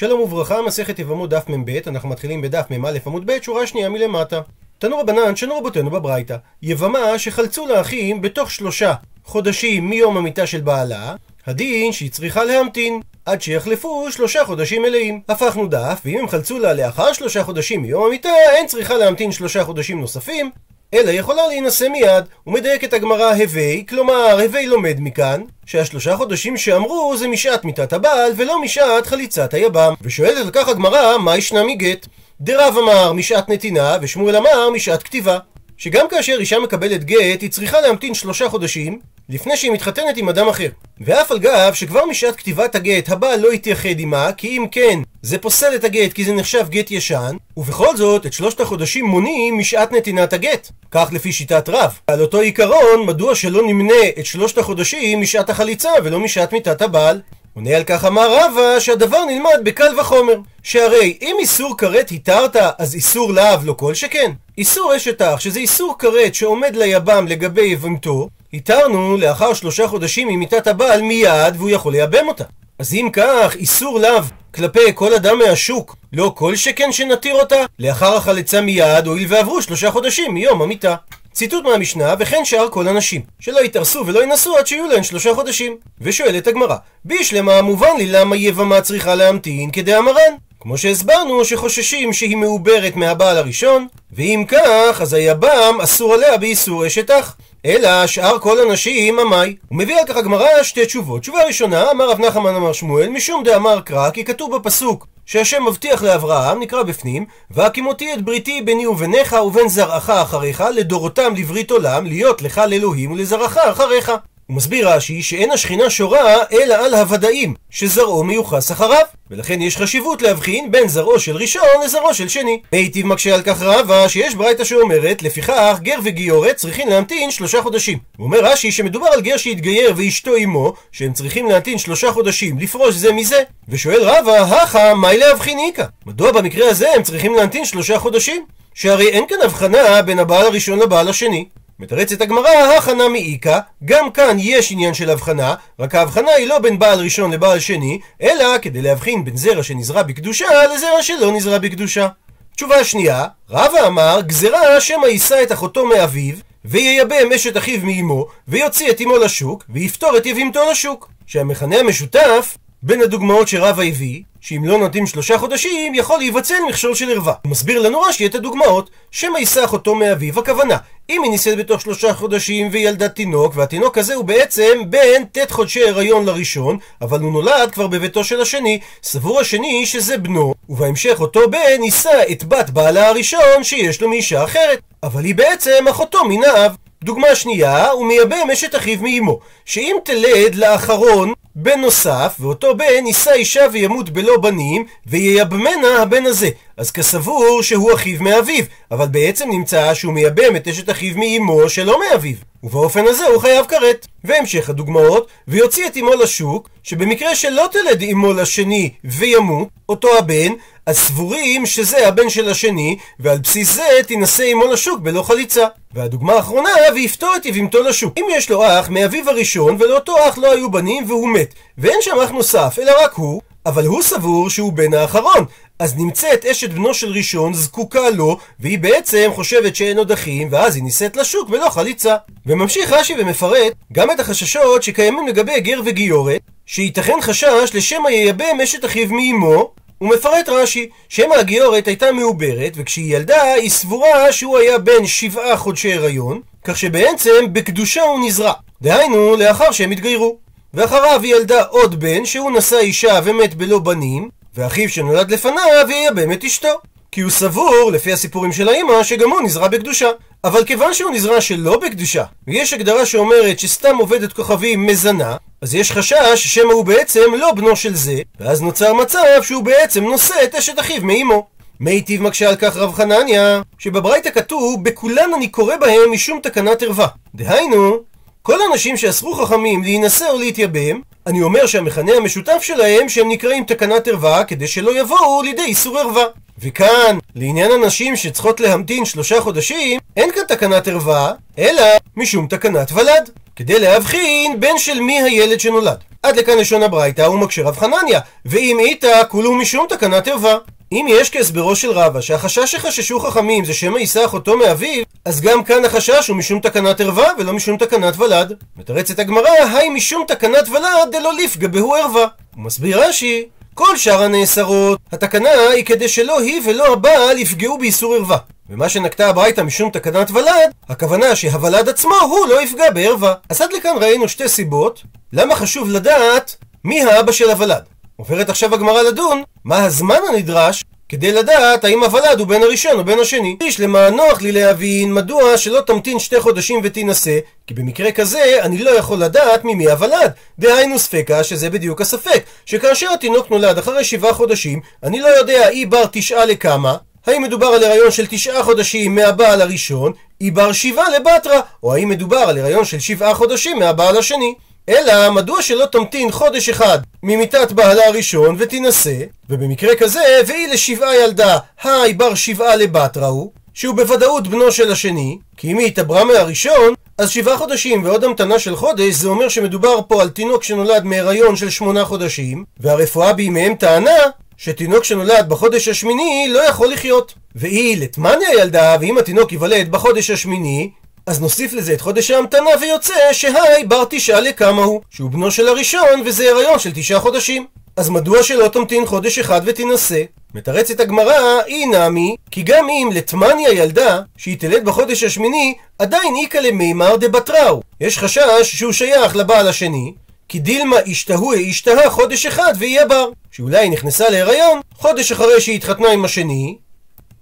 שלום וברכה, מסכת יבמות דף מ"ב, אנחנו מתחילים בדף מ"א עמוד ב', שורה שנייה מלמטה. תנו רבנן, שנו רבותינו בברייתא, יבמה שחלצו לאחים בתוך שלושה חודשים מיום המיטה של בעלה, הדין שהיא צריכה להמתין עד שיחלפו שלושה חודשים מלאים. הפכנו דף, ואם הם חלצו לה לאחר שלושה חודשים מיום המיטה, אין צריכה להמתין שלושה חודשים נוספים, אלא יכולה להינשא מיד. הוא מדייק את הגמרא הווי, כלומר הווי לומד מכאן, שהשלושה חודשים שאמרו זה משעת מיתת הבעל ולא משעת חליצת היבם. ושואלת על כך הגמרא, מה ישנה מגט? דרב אמר משעת נתינה, ושמואל אמר משעת כתיבה. שגם כאשר אישה מקבלת גט, היא צריכה להמתין שלושה חודשים לפני שהיא מתחתנת עם אדם אחר. ואף על גב שכבר משעת כתיבת הגט הבעל לא יתייחד עמה, כי אם כן, זה פוסל את הגט כי זה נחשב גט ישן, ובכל זאת, את שלושת החודשים מונים משעת נתינת הגט. כך לפי שיטת רב. על אותו עיקרון, מדוע שלא נמנה את שלושת החודשים משעת החליצה ולא משעת מיתת הבעל? עונה על כך אמר רבא שהדבר נלמד בקל וחומר שהרי אם איסור כרת התרת אז איסור לאו לא כל שכן איסור אשת אח שזה איסור כרת שעומד ליבם לגבי יבמתו התרנו לאחר שלושה חודשים ממיתת הבעל מיד והוא יכול לייבם אותה אז אם כך איסור לאו כלפי כל אדם מהשוק לא כל שכן שנתיר אותה לאחר החלצה מיד הואיל ועברו שלושה חודשים מיום המיתה ציטוט מהמשנה, וכן שאר כל הנשים, שלא יתארסו ולא ינסו עד שיהיו להן שלושה חודשים. ושואלת הגמרא, בישלמה מובן לי למה יבמה צריכה להמתין כדאמרן? כמו שהסברנו שחוששים שהיא מעוברת מהבעל הראשון, ואם כך, אז היבם אסור עליה באיסור אשת אח. אלא שאר כל הנשים עמי. מביא על כך הגמרא שתי תשובות. תשובה ראשונה, אמר רב נחמן אמר שמואל, משום דאמר קרא, כי כתוב בפסוק שהשם מבטיח לאברהם, נקרא בפנים, והקימותי את בריתי ביני וביניך ובין זרעך אחריך, לדורותם לברית עולם, להיות לך לאלוהים ולזרעך אחריך. הוא מסביר רש"י שאין השכינה שורה אלא על הוודאים, שזרעו מיוחס אחריו, ולכן יש חשיבות להבחין בין זרעו של ראשון לזרעו של שני. מיטיב מקשה על כך רבה שיש ברייתא שאומרת, לפיכך גר וגיורת צריכים להמתין שלושה חודשים. הוא אומר רש"י שמדובר על גר שהתגייר ואשתו עמו, שהם צריכים להמתין שלושה חודשים לפרוש זה מזה. ושואל רבא, הכה, מהי להבחין איכא? מדוע במקרה הזה הם צריכים להמתין שלושה חודשים? שהרי אין כאן הבחנה בין הבעל הראשון לבעל השני. מתרצת הגמרא, הכנה מאיכא, גם כאן יש עניין של הבחנה, רק ההבחנה היא לא בין בעל ראשון לבעל שני, אלא כדי להבחין בין זרע שנזרע בקדושה לזרע שלא נזרע בקדושה. תשובה שנייה, רבא אמר, גזרה שמא יישא את אחותו מאביו, וייבם אשת אחיו מאמו, ויוציא את אמו לשוק, ויפתור את יבימתו לשוק. שהמכנה המשותף בין הדוגמאות שרבא הביא, שאם לא נותנים שלושה חודשים, יכול להיווצר מכשול של ערווה. הוא מסביר לנו רש"י את הדוגמאות, שמא יישא אותו מאביו, הכוונה, אם היא נישאת בתוך שלושה חודשים וילדה תינוק, והתינוק הזה הוא בעצם בין ט' חודשי הריון לראשון, אבל הוא נולד כבר בביתו של השני, סבור השני שזה בנו, ובהמשך אותו בן יישא את בת בעלה הראשון שיש לו מאישה אחרת, אבל היא בעצם אחותו מן האב. דוגמה שנייה, הוא מייבם אשת אחיו מאמו, שאם תלד לאחרון בן נוסף, ואותו בן יישא אישה וימות בלא בנים, וייבמנה הבן הזה. אז כסבור שהוא אחיו מאביו, אבל בעצם נמצא שהוא מייבם את אשת אחיו מאמו שלא מאביו. ובאופן הזה הוא חייב כרת. והמשך הדוגמאות, ויוציא את אמו לשוק, שבמקרה שלא תלד אמו לשני וימות, אותו הבן, אז סבורים שזה הבן של השני, ועל בסיס זה תינשא עמו לשוק בלא חליצה. והדוגמה האחרונה, ויפתור את יבימתו לשוק. אם יש לו אח מאביו הראשון, ולאותו אח לא היו בנים והוא מת, ואין שם אח נוסף, אלא רק הוא, אבל הוא סבור שהוא בן האחרון. אז נמצאת אשת בנו של ראשון זקוקה לו, והיא בעצם חושבת שאין עוד אחים, ואז היא נישאת לשוק בלא חליצה. וממשיך רש"י ומפרט גם את החששות שקיימים לגבי גר וגיורת, שייתכן חשש לשמא ייבם אשת אחיו מאמו, הוא מפרט רש"י, שמא הגיורת הייתה מעוברת, וכשהיא ילדה היא סבורה שהוא היה בן שבעה חודשי הריון, כך שבעצם בקדושה הוא נזרע. דהיינו, לאחר שהם התגיירו. ואחריו היא ילדה עוד בן, שהוא נשא אישה ומת בלא בנים, ואחיו שנולד לפניו ייבם את אשתו. כי הוא סבור, לפי הסיפורים של האמא, שגם הוא נזרע בקדושה. אבל כיוון שהוא נזרע שלא בקדושה, ויש הגדרה שאומרת שסתם עובדת כוכבים מזנה, אז יש חשש שמא הוא בעצם לא בנו של זה, ואז נוצר מצב שהוא בעצם נושא את אשת אחיו מאמו. מיטיב מקשה על כך רב חנניה, שבברייתא כתוב, בכולן אני קורא בהם משום תקנת ערווה. דהיינו, כל האנשים שאסרו חכמים להינשא או להתייבם, אני אומר שהמכנה המשותף שלהם שהם נקראים תקנת ערווה כדי שלא יבואו לידי איסור ערווה. וכאן, לעניין הנשים שצריכות להמתין שלושה חודשים, אין כאן תקנת ערווה, אלא משום תקנת ולד. כדי להבחין בין של מי הילד שנולד. עד לכאן לשון הברייתא הוא מקשה רב חנניה, ואם איתה כולו משום תקנת ערווה. אם יש כהסברו של רבא שהחשש שחששו חכמים זה שמא יישא אחותו מאביו, אז גם כאן החשש הוא משום תקנת ערווה ולא משום תקנת ולד. מתרצת הגמרא, היי משום תקנת ולד דלא ליפגע בהו ערווה. הוא מסביר רש"י, כל שאר הנאסרות, התקנה היא כדי שלא היא ולא הבעל יפגעו באיסור ערווה. ומה שנקטה הברייתא משום תקנת ולד, הכוונה שהוולד עצמו הוא לא יפגע בערווה. אז עד לכאן ראינו שתי סיבות, למה חשוב לדעת מי האבא של הוולד. עוברת עכשיו הגמרא לדון, מה הזמן הנדרש כדי לדעת האם הוולד הוא בן הראשון או בן השני. איש למען נוח לי להבין מדוע שלא תמתין שתי חודשים ותינשא, כי במקרה כזה אני לא יכול לדעת ממי הוולד. דהיינו ספקה, שזה בדיוק הספק, שכאשר התינוק נולד אחרי שבעה חודשים, אני לא יודע אי בר תשעה לכמה, האם מדובר על הריון של תשעה חודשים מהבעל הראשון, אי בר שבעה לבטרה, או האם מדובר על הריון של שבעה חודשים מהבעל השני. אלא מדוע שלא תמתין חודש אחד ממיתת בעלה הראשון ותינשא, ובמקרה כזה, והיא לשבעה ילדה, היי בר שבעה לבת ראו, שהוא בוודאות בנו של השני, כי אם היא התעברה מהראשון, אז שבעה חודשים ועוד המתנה של חודש, זה אומר שמדובר פה על תינוק שנולד מהריון של שמונה חודשים, והרפואה בימיהם טענה שתינוק שנולד בחודש השמיני לא יכול לחיות. והיא לטמניה ילדה, ואם התינוק ייוולד בחודש השמיני, אז נוסיף לזה את חודש ההמתנה ויוצא שהי בר תשעה לכמה הוא, שהוא בנו של הראשון וזה הריון של תשעה חודשים. אז מדוע שלא תמתין חודש אחד ותינשא? מתרצת הגמרא, אי נמי, כי גם אם לטמניה ילדה, שהיא תלד בחודש השמיני, עדיין איכא למימר דבתראו. יש חשש שהוא שייך לבעל השני, כי דילמה אשתהו אשתהה חודש אחד ויהיה בר. שאולי היא נכנסה להיריון חודש אחרי שהיא התחתנה עם השני,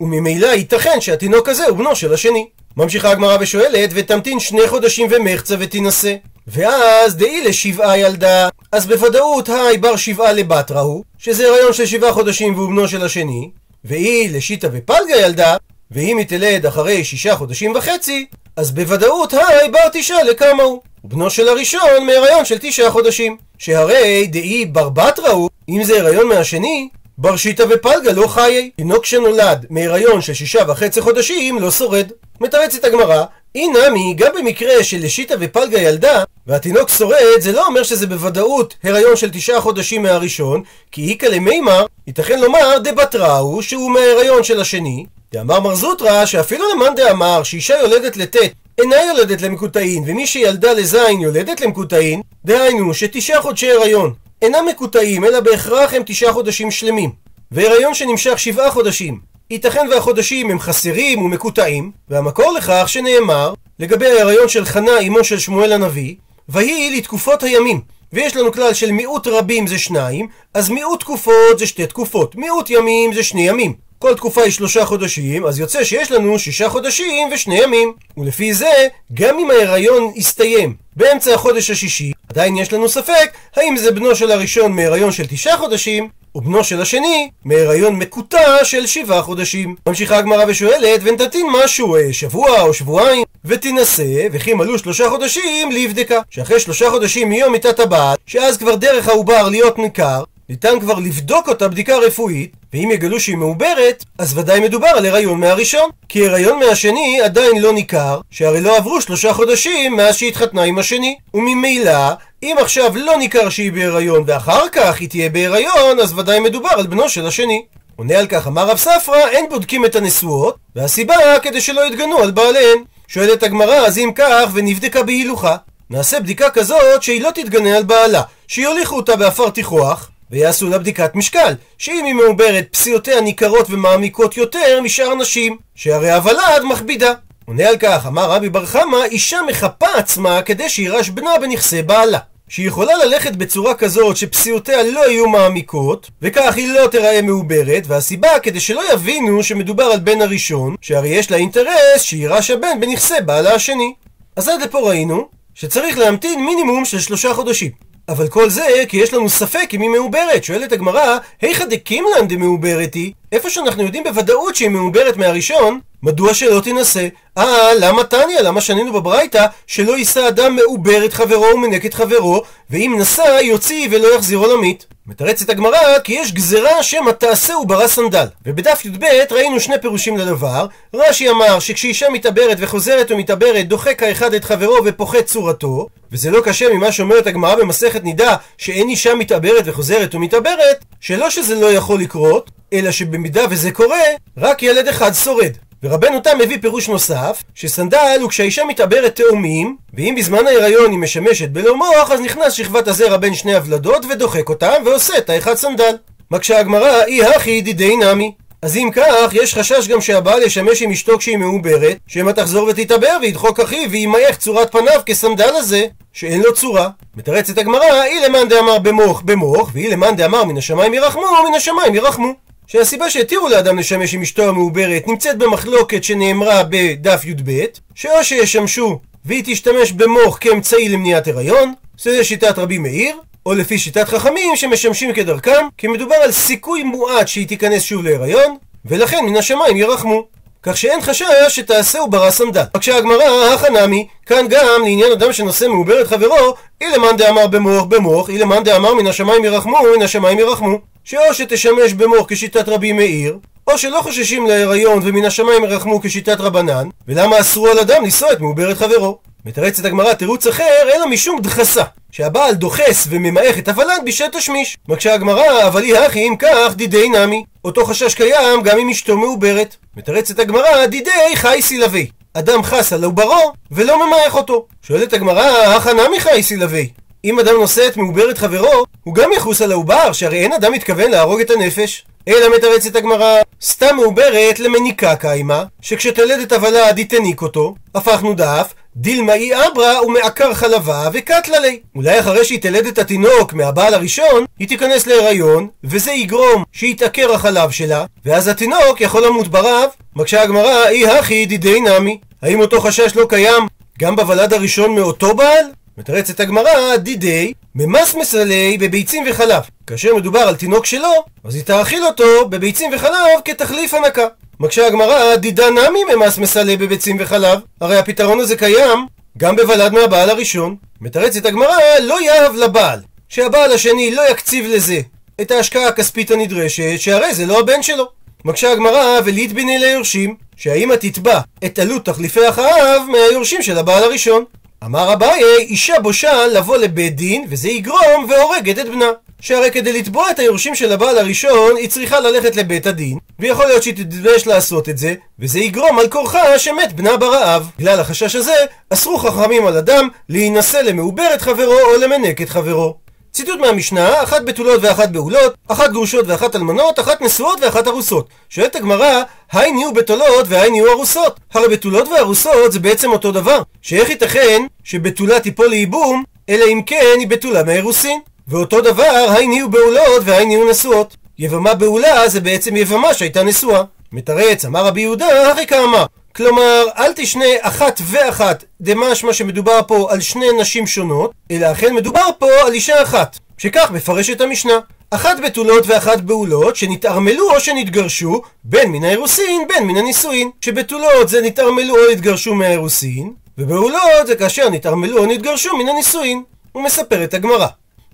וממילא ייתכן שהתינוק הזה הוא בנו של השני. ממשיכה הגמרא ושואלת, ותמתין שני חודשים ומחצה ותינשא. ואז דאי לשבעה ילדה, אז בוודאות היי בר שבעה לבת ראו, שזה הריון של שבעה חודשים והוא בנו של השני, והיא לשיטה ופלגה ילדה, ואם היא תלד אחרי שישה חודשים וחצי, אז בוודאות היי בר תשעה לכמה הוא. בנו של הראשון מהריון של תשעה חודשים. שהרי דאי בר בת ראו, אם זה הריון מהשני, בר שיטה ופלגה לא חיי. תינוק שנולד מהיריון של שישה וחצי חודשים לא שורד. מתרצת הגמרא, נמי, גם במקרה של לשיטה ופלגה ילדה, והתינוק שורד, זה לא אומר שזה בוודאות הריון של תשעה חודשים מהראשון, כי איכא למימר, ייתכן לומר דבתראו, שהוא מההריון של השני, דאמר מר זוטרא, שאפילו למאן דאמר שאישה יולדת לט' אינה יולדת למקוטעין, ומי שילדה לזין יולדת למקוטעין, דהיינו שתשעה חודשי הריון אינם מקוטעים, אלא בהכרח הם תשעה חודשים שלמים. והריון שנמשך שבעה חודשים, ייתכן והחודשים הם חסרים ומקוטעים, והמקור לכך שנאמר, לגבי ההריון של חנה אמו של שמואל הנביא, ויהי לתקופות הימים. ויש לנו כלל של מיעוט רבים זה שניים, אז מיעוט תקופות זה שתי תקופות, מיעוט ימים זה שני ימים. כל תקופה היא שלושה חודשים, אז יוצא שיש לנו שישה חודשים ושני ימים. ולפי זה, גם אם ההיריון יסתיים באמצע החודש השישי, עדיין יש לנו ספק האם זה בנו של הראשון מהיריון של תשעה חודשים, ובנו של השני מהיריון מקוטע של שבעה חודשים. ממשיכה הגמרא ושואלת, ונתתין משהו אה, שבוע או שבועיים, ותינשא, וכי מלאו שלושה חודשים להבדקה. שאחרי שלושה חודשים מיום מיתת הבעל, שאז כבר דרך העובר להיות ניכר, ניתן כבר לבדוק אותה בדיקה רפואית, ואם יגלו שהיא מעוברת, אז ודאי מדובר על הריון מהראשון. כי הריון מהשני עדיין לא ניכר, שהרי לא עברו שלושה חודשים מאז שהתחתנה עם השני. וממילא, אם עכשיו לא ניכר שהיא בהיריון ואחר כך היא תהיה בהיריון, אז ודאי מדובר על בנו של השני. עונה על כך אמר רב ספרא, אין בודקים את הנשואות, והסיבה כדי שלא יתגנו על בעליהן. שואלת הגמרא, אז אם כך, ונבדקה בהילוכה. נעשה בדיקה כזאת שהיא לא תתגנה על בעלה, שיוליכו אותה באפר תיחוח, ויעשו לה בדיקת משקל, שאם היא מעוברת פסיעותיה ניכרות ומעמיקות יותר משאר נשים, שהרי הוולד מכבידה. עונה על כך, אמר רמי בר חמא, אישה מחפה עצמה כדי שירש בנה בנכסי בעלה. שהיא יכולה ללכת בצורה כזאת שפסיעותיה לא יהיו מעמיקות, וכך היא לא תיראה מעוברת, והסיבה כדי שלא יבינו שמדובר על בן הראשון, שהרי יש לה אינטרס שירש הבן בנכסי בעלה השני. אז עד לפה ראינו שצריך להמתין מינימום של שלושה חודשים. אבל כל זה כי יש לנו ספק אם היא מעוברת. שואלת הגמרא, היכא דקימלן דמעוברת היא? איפה שאנחנו יודעים בוודאות שהיא מעוברת מהראשון, מדוע שלא תינשא? אה, למה תניא? למה שנינו בברייתא שלא יישא אדם מעובר את חברו ומנק את חברו, ואם נשא יוציא ולא יחזירו למית? מתרצת הגמרא כי יש גזרה שמא תעשה הוא ברא סנדל. ובדף י"ב ראינו שני פירושים לדבר. רש"י אמר שכשאישה מתעברת וחוזרת ומתעברת דוחק האחד את חברו ופוחת צורתו, וזה לא קשה ממה שאומרת הגמרא במסכת נידה שאין אישה מתעברת וחוזרת ומתעברת, שלא שזה לא יכול לקרות, אלא שבמידה וזה קורה, רק ילד אחד שורד. ורבנו תם מביא פירוש נוסף, שסנדל הוא כשהאישה מתעברת תאומים, ואם בזמן ההיריון היא משמשת בלא מוח, אז נכנס שכבת הזרע בין שני הוולדות ודוחק אותם, ועושה את האחד סנדל. מקשה הגמרא, אי הכי דידי נמי. אז אם כך, יש חשש גם שהבעל ישמש עם אשתו כשהיא מעוברת, שמא תחזור ותתעבר וידחוק אחיו וימייך צורת פניו כסנדל הזה, שאין לו צורה. מתרצת הגמרא, אי למאן דאמר במוח במוח, ואי למאן דאמר מן השמיים ירחמו, מן השמיים ירחמו. שהסיבה שהתירו לאדם לשמש עם אשתו המעוברת נמצאת במחלוקת שנאמרה בדף י"ב, שאו שישמשו והיא תשתמש במוח כאמצעי למניעת הריון, זה שיטת רבי מאיר, או לפי שיטת חכמים שמשמשים כדרכם, כי מדובר על סיכוי מועט שהיא תיכנס שוב להיריון, ולכן מן השמיים ירחמו. כך שאין חשש שתעשהו ברא סנדל. רק שהגמרא, החנמי, כאן גם לעניין אדם שנושא מעוברת חברו, אילמאן דאמר במוח במוח, אילמאן דאמר מן השמיים ירחמו, מן השמיים ירחמו. שאו שתשמש במוח כשיטת רבי מאיר, או שלא חוששים להיריון ומן השמיים ירחמו כשיטת רבנן, ולמה אסרו על אדם לשוא את מעוברת חברו? מתרצת הגמרא תירוץ אחר, אלא משום דחסה, שהבעל דוחס וממעך את הוולד בשעת תשמיש. מקשה הגמרא, אבל אי הכי אם כך דידי נמי. אותו חשש קיים גם אם אשתו מעוברת. מתרצת הגמרא, דידי חי סילבי. אדם חס על עוברו ולא ממעך אותו. שואלת הגמרא, הכא נמי חי סילבי. אם אדם נושא את מעוברת חברו, הוא גם יחוס על העובר, שהרי אין אדם מתכוון להרוג את הנפש. אלא מתרצת הגמרא, סתם מעוברת למניקה קיימה, שכשתלד את הוולד היא תניק אותו, הפכנו דף, דילמה אי אברה ומעקר חלבה וקטלה לי. אולי אחרי שהיא תלד את התינוק מהבעל הראשון, היא תיכנס להיריון, וזה יגרום שיתעקר החלב שלה, ואז התינוק יכול למות ברב. מקשה הגמרא, אי הכי דידי נמי. האם אותו חשש לא קיים גם בוולד הראשון מאותו בעל? מתרצת הגמרא, דידי, ממסמס עלי בביצים וחלב. כאשר מדובר על תינוק שלו, אז היא תאכיל אותו בביצים וחלב כתחליף הנקה. מקשה הגמרא, דידה נמי ממסמס עלי בביצים וחלב. הרי הפתרון הזה קיים גם בוולד מהבעל הראשון. מתרצת הגמרא, לא יאהב לבעל, שהבעל השני לא יקציב לזה את ההשקעה הכספית הנדרשת, שהרי זה לא הבן שלו. מקשה הגמרא, וליטביני ליורשים, שהאמא תתבע את עלות תחליפי החלב מהיורשים של הבעל הראשון. אמר אביי, אישה בושה לבוא לבית דין, וזה יגרום והורגת את בנה. שהרי כדי לתבוע את היורשים של הבעל הראשון, היא צריכה ללכת לבית הדין, ויכול להיות שהיא תתבייש לעשות את זה, וזה יגרום על כורחה שמת בנה ברעב. בגלל החשש הזה, אסרו חכמים על אדם להינשא למעוברת חברו או למנק את חברו. ציטוט מהמשנה, אחת בתולות ואחת בעולות, אחת גרושות ואחת אלמנות, אחת נשואות ואחת ארוסות. שואלת הגמרא, היי נהיו בתולות והי נהיו ארוסות. הרי בתולות וארוסות זה בעצם אותו דבר. שאיך ייתכן שבתולה תיפול לייבום, אלא אם כן היא בתולה מאירוסין. ואותו דבר, היי נהיו בעולות והי נהיו נשואות. יבמה בעולה זה בעצם יבמה שהייתה נשואה. מתרץ, אמר רבי יהודה, הכי כאמר. כלומר, אל תשנה אחת ואחת דמשמע שמדובר פה על שני נשים שונות, אלא אכן מדובר פה על אישה אחת, שכך מפרשת המשנה. אחת בתולות ואחת בעולות, שנתערמלו או שנתגרשו, בין מן האירוסין, בין מן הנישואין. שבתולות זה נתערמלו או נתגרשו מהאירוסין, ובעולות זה כאשר נתערמלו או נתגרשו מן הנישואין. הוא מספר את הגמרא.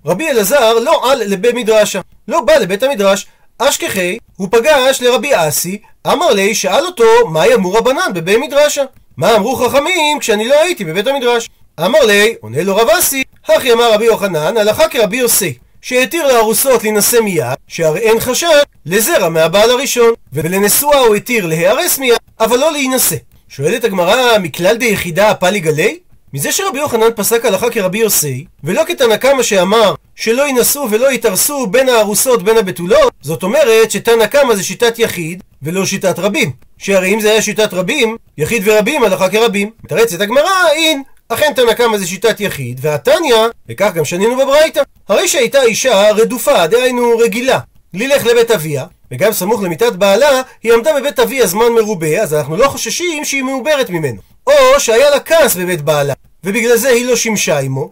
רבי אלעזר לא על לבית מדרשה, לא בא לבית המדרש, אשכחי, הוא פגש לרבי אסי, אמר לי, שאל אותו, מה יאמרו רבנן בבית מדרשה? מה אמרו חכמים כשאני לא הייתי בבית המדרש? אמר לי, עונה לו רב אסי, הכי אמר רבי יוחנן, הלכה כרבי יוסי, שהתיר לארוסות להינשא מיד, שהרי אין חשש לזרע מהבעל הראשון, ולנשואה הוא התיר להיהרס מיד, אבל לא להינשא. שואלת הגמרא, מכלל דיחידה פלי גלי? מזה שרבי יוחנן פסק הלכה כרבי יוסי, ולא כתנא קמא שאמר שלא ינסו ולא יתארסו בין הארוסות בין הבתולות, זאת אומרת שתנא קמא זה שיטת יחיד ולא שיטת רבים. שהרי אם זה היה שיטת רבים, יחיד ורבים הלכה כרבים. מתרצת הגמרא, אין, אכן תנא קמא זה שיטת יחיד, והתניא, וכך גם שנינו בברייתא, הרי שהייתה אישה רדופה, דהיינו רגילה, ללך לבית אביה, וגם סמוך למיטת בעלה, היא עמדה בבית אביה זמן מרובה, אז אנחנו לא חוששים שהיא מעוברת ממנו. או שהיה לה כעס בבית בעלה, ובגלל זה היא לא שימשה עמו,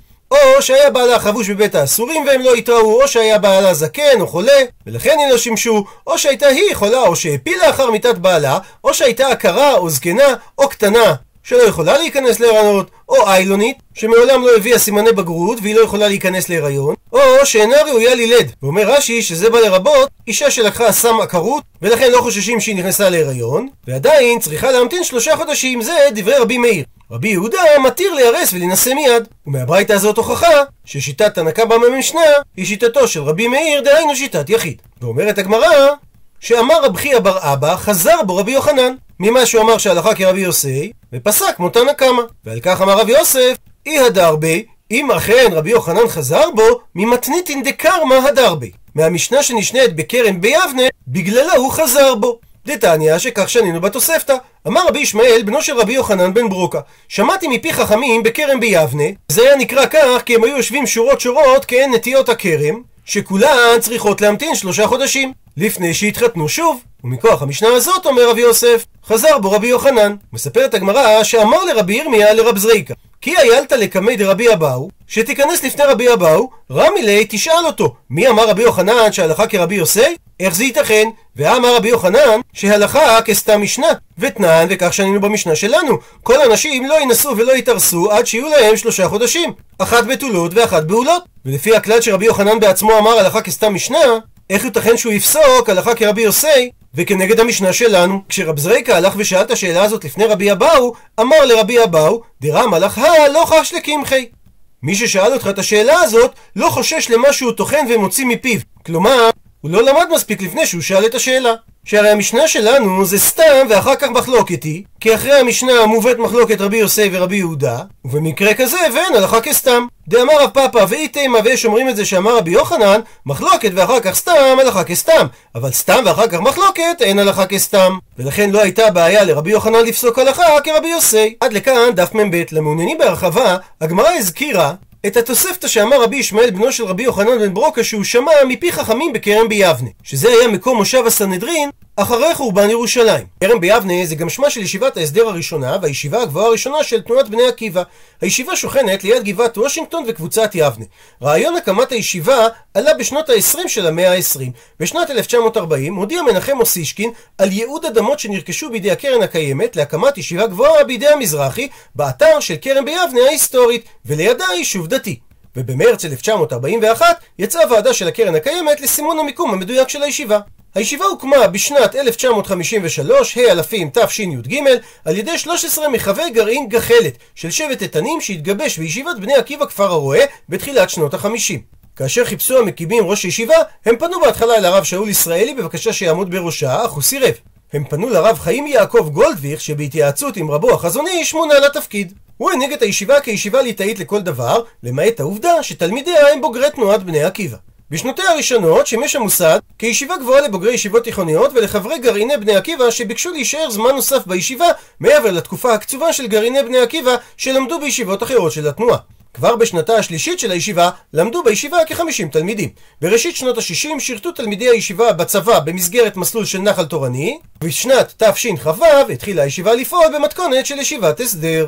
או שהיה בעלה חבוש בבית האסורים והם לא התראו, או שהיה בעלה זקן או חולה, ולכן הם לא שימשו, או שהייתה היא חולה או שהפילה אחר מיתת בעלה, או שהייתה עקרה או זקנה או קטנה. שלא יכולה להיכנס להיריון, או איילונית, שמעולם לא הביאה סימני בגרות והיא לא יכולה להיכנס להיריון, או שאינה ראויה ללד. ואומר רש"י שזה בא לרבות אישה שלקחה סם עקרות, ולכן לא חוששים שהיא נכנסה להיריון, ועדיין צריכה להמתין שלושה חודשים, זה דברי רבי מאיר. רבי יהודה מתיר להירס ולהינשא מיד. ומהברייתא הזאת הוכחה ששיטת תנא קמא במשנה היא שיטתו של רבי מאיר, דהיינו שיטת יחיד. ואומרת הגמרא שאמר רב חייא בר אבא, חזר בו רבי יוחנן. ממה שהוא אמר שהלכה כרבי יוסי, ופסק מותנא קמא. ועל כך אמר רבי יוסף, אי הדר בי, אם אכן רבי יוחנן חזר בו, ממתניתין דקרמא הדר בי. מהמשנה שנשנית בכרם ביבנה, בגללה הוא חזר בו. דתניא שכך שנינו בתוספתא. אמר רבי ישמעאל, בנו של רבי יוחנן בן ברוקה, שמעתי מפי חכמים בכרם ביבנה, זה היה נקרא כך כי הם היו יושבים שורות שורות כעין נטיות הכרם, שכולן צריכות להמתין שלושה חודשים, לפני שהתחתנו שוב. ומכוח המשנה הזאת, אומר רבי יוסף, חזר בו רבי יוחנן. מספרת הגמרא שאמר לרבי ירמיה לרב זריקה, כי איילת לקמי דרבי אבאו, שתיכנס לפני רבי אבאו, רמי ליה תשאל אותו, מי אמר רבי יוחנן שהלכה כרבי יוסי? איך זה ייתכן? ואמר רבי יוחנן שהלכה כסתם משנה, ותנן וכך שנינו במשנה שלנו, כל הנשים לא ינסו ולא יתארסו עד שיהיו להם שלושה חודשים, אחת בתולות ואחת בעולות. ולפי הכלל שרבי יוחנן בעצמו אמר הלכה כסתם משנה, איך ייתכן שהוא יפסוק הלכה כרבי יוסי וכנגד המשנה שלנו? כשרב זריקה הלך ושאל את השאלה הזאת לפני רבי אבאו, אמר לרבי אבאו, דרם הלכה לא חש לקמחי. מי ששאל אותך את השאלה הזאת, לא חושש למה שהוא טוחן ומוציא מפיו. כלומר, הוא לא למד מספיק לפני שהוא שאל את השאלה. שהרי המשנה שלנו זה סתם ואחר כך מחלוקת היא, כי אחרי המשנה מובאת מחלוקת רבי יוסי ורבי יהודה, ובמקרה כזה ואין הלכה כסתם. דאמר רב פאפא ואי תימא ויש אומרים את זה שאמר רבי יוחנן, מחלוקת ואחר כך סתם הלכה כסתם, אבל סתם ואחר כך מחלוקת אין הלכה כסתם. ולכן לא הייתה בעיה לרבי יוחנן לפסוק הלכה כרבי יוסי. עד לכאן דף מ"ב. למעוניינים בהרחבה, הגמרא הזכירה את התוספתא שאמר רבי ישמעאל בנו של רבי יוחנן בן ברוקה שהוא שמע מפי חכמים בכרם ביבנה שזה היה מקום מושב הסנהדרין אחרי חורבן ירושלים. כרם ביבנה זה גם שמה של ישיבת ההסדר הראשונה והישיבה הגבוהה הראשונה של תנועת בני עקיבא. הישיבה שוכנת ליד גבעת וושינגטון וקבוצת יבנה. רעיון הקמת הישיבה עלה בשנות ה-20 של המאה ה-20. בשנת 1940 הודיע מנחם אוסישקין על ייעוד אדמות שנרכשו בידי הקרן הקיימת להקמת ישיבה גבוהה בידי המזרחי באתר של כרם ביבנה ההיסטורית ולידה יישוב דתי. ובמרץ 1941 יצאה ועדה של הקרן הקיימת לסימון המיקום המדויק של הישיבה. הישיבה הוקמה בשנת 1953, ה' אלפים תשי"ג, על ידי 13 מחווי גרעין גחלת של שבט איתנים שהתגבש בישיבת בני עקיבא כפר הרועה בתחילת שנות ה-50. כאשר חיפשו המקימים ראש ישיבה, הם פנו בהתחלה אל הרב שאול ישראלי בבקשה שיעמוד בראשה, אך הוא סירב. הם פנו לרב חיים יעקב גולדוויך, שבהתייעצות עם רבו החזוני איש מונה לתפקיד. הוא הנהיג את הישיבה כישיבה ליטאית לכל דבר, למעט העובדה שתלמידיה הם בוגרי תנועת בני עקיבא. בשנותיה הראשונות שימש המוסד כישיבה גבוהה לבוגרי ישיבות תיכוניות ולחברי גרעיני בני עקיבא שביקשו להישאר זמן נוסף בישיבה מעבר לתקופה הקצובה של גרעיני בני עקיבא שלמדו בישיבות אחרות של התנועה. כבר בשנתה השלישית של הישיבה למדו בישיבה כ-50 תלמידים. בראשית שנות ה-60 שירתו תלמידי הישיבה בצבא במסגרת מסלול של נחל תורני, ובשנת תשכ"ו התחילה הישיבה לפעול במתכונת של ישיבת הסדר.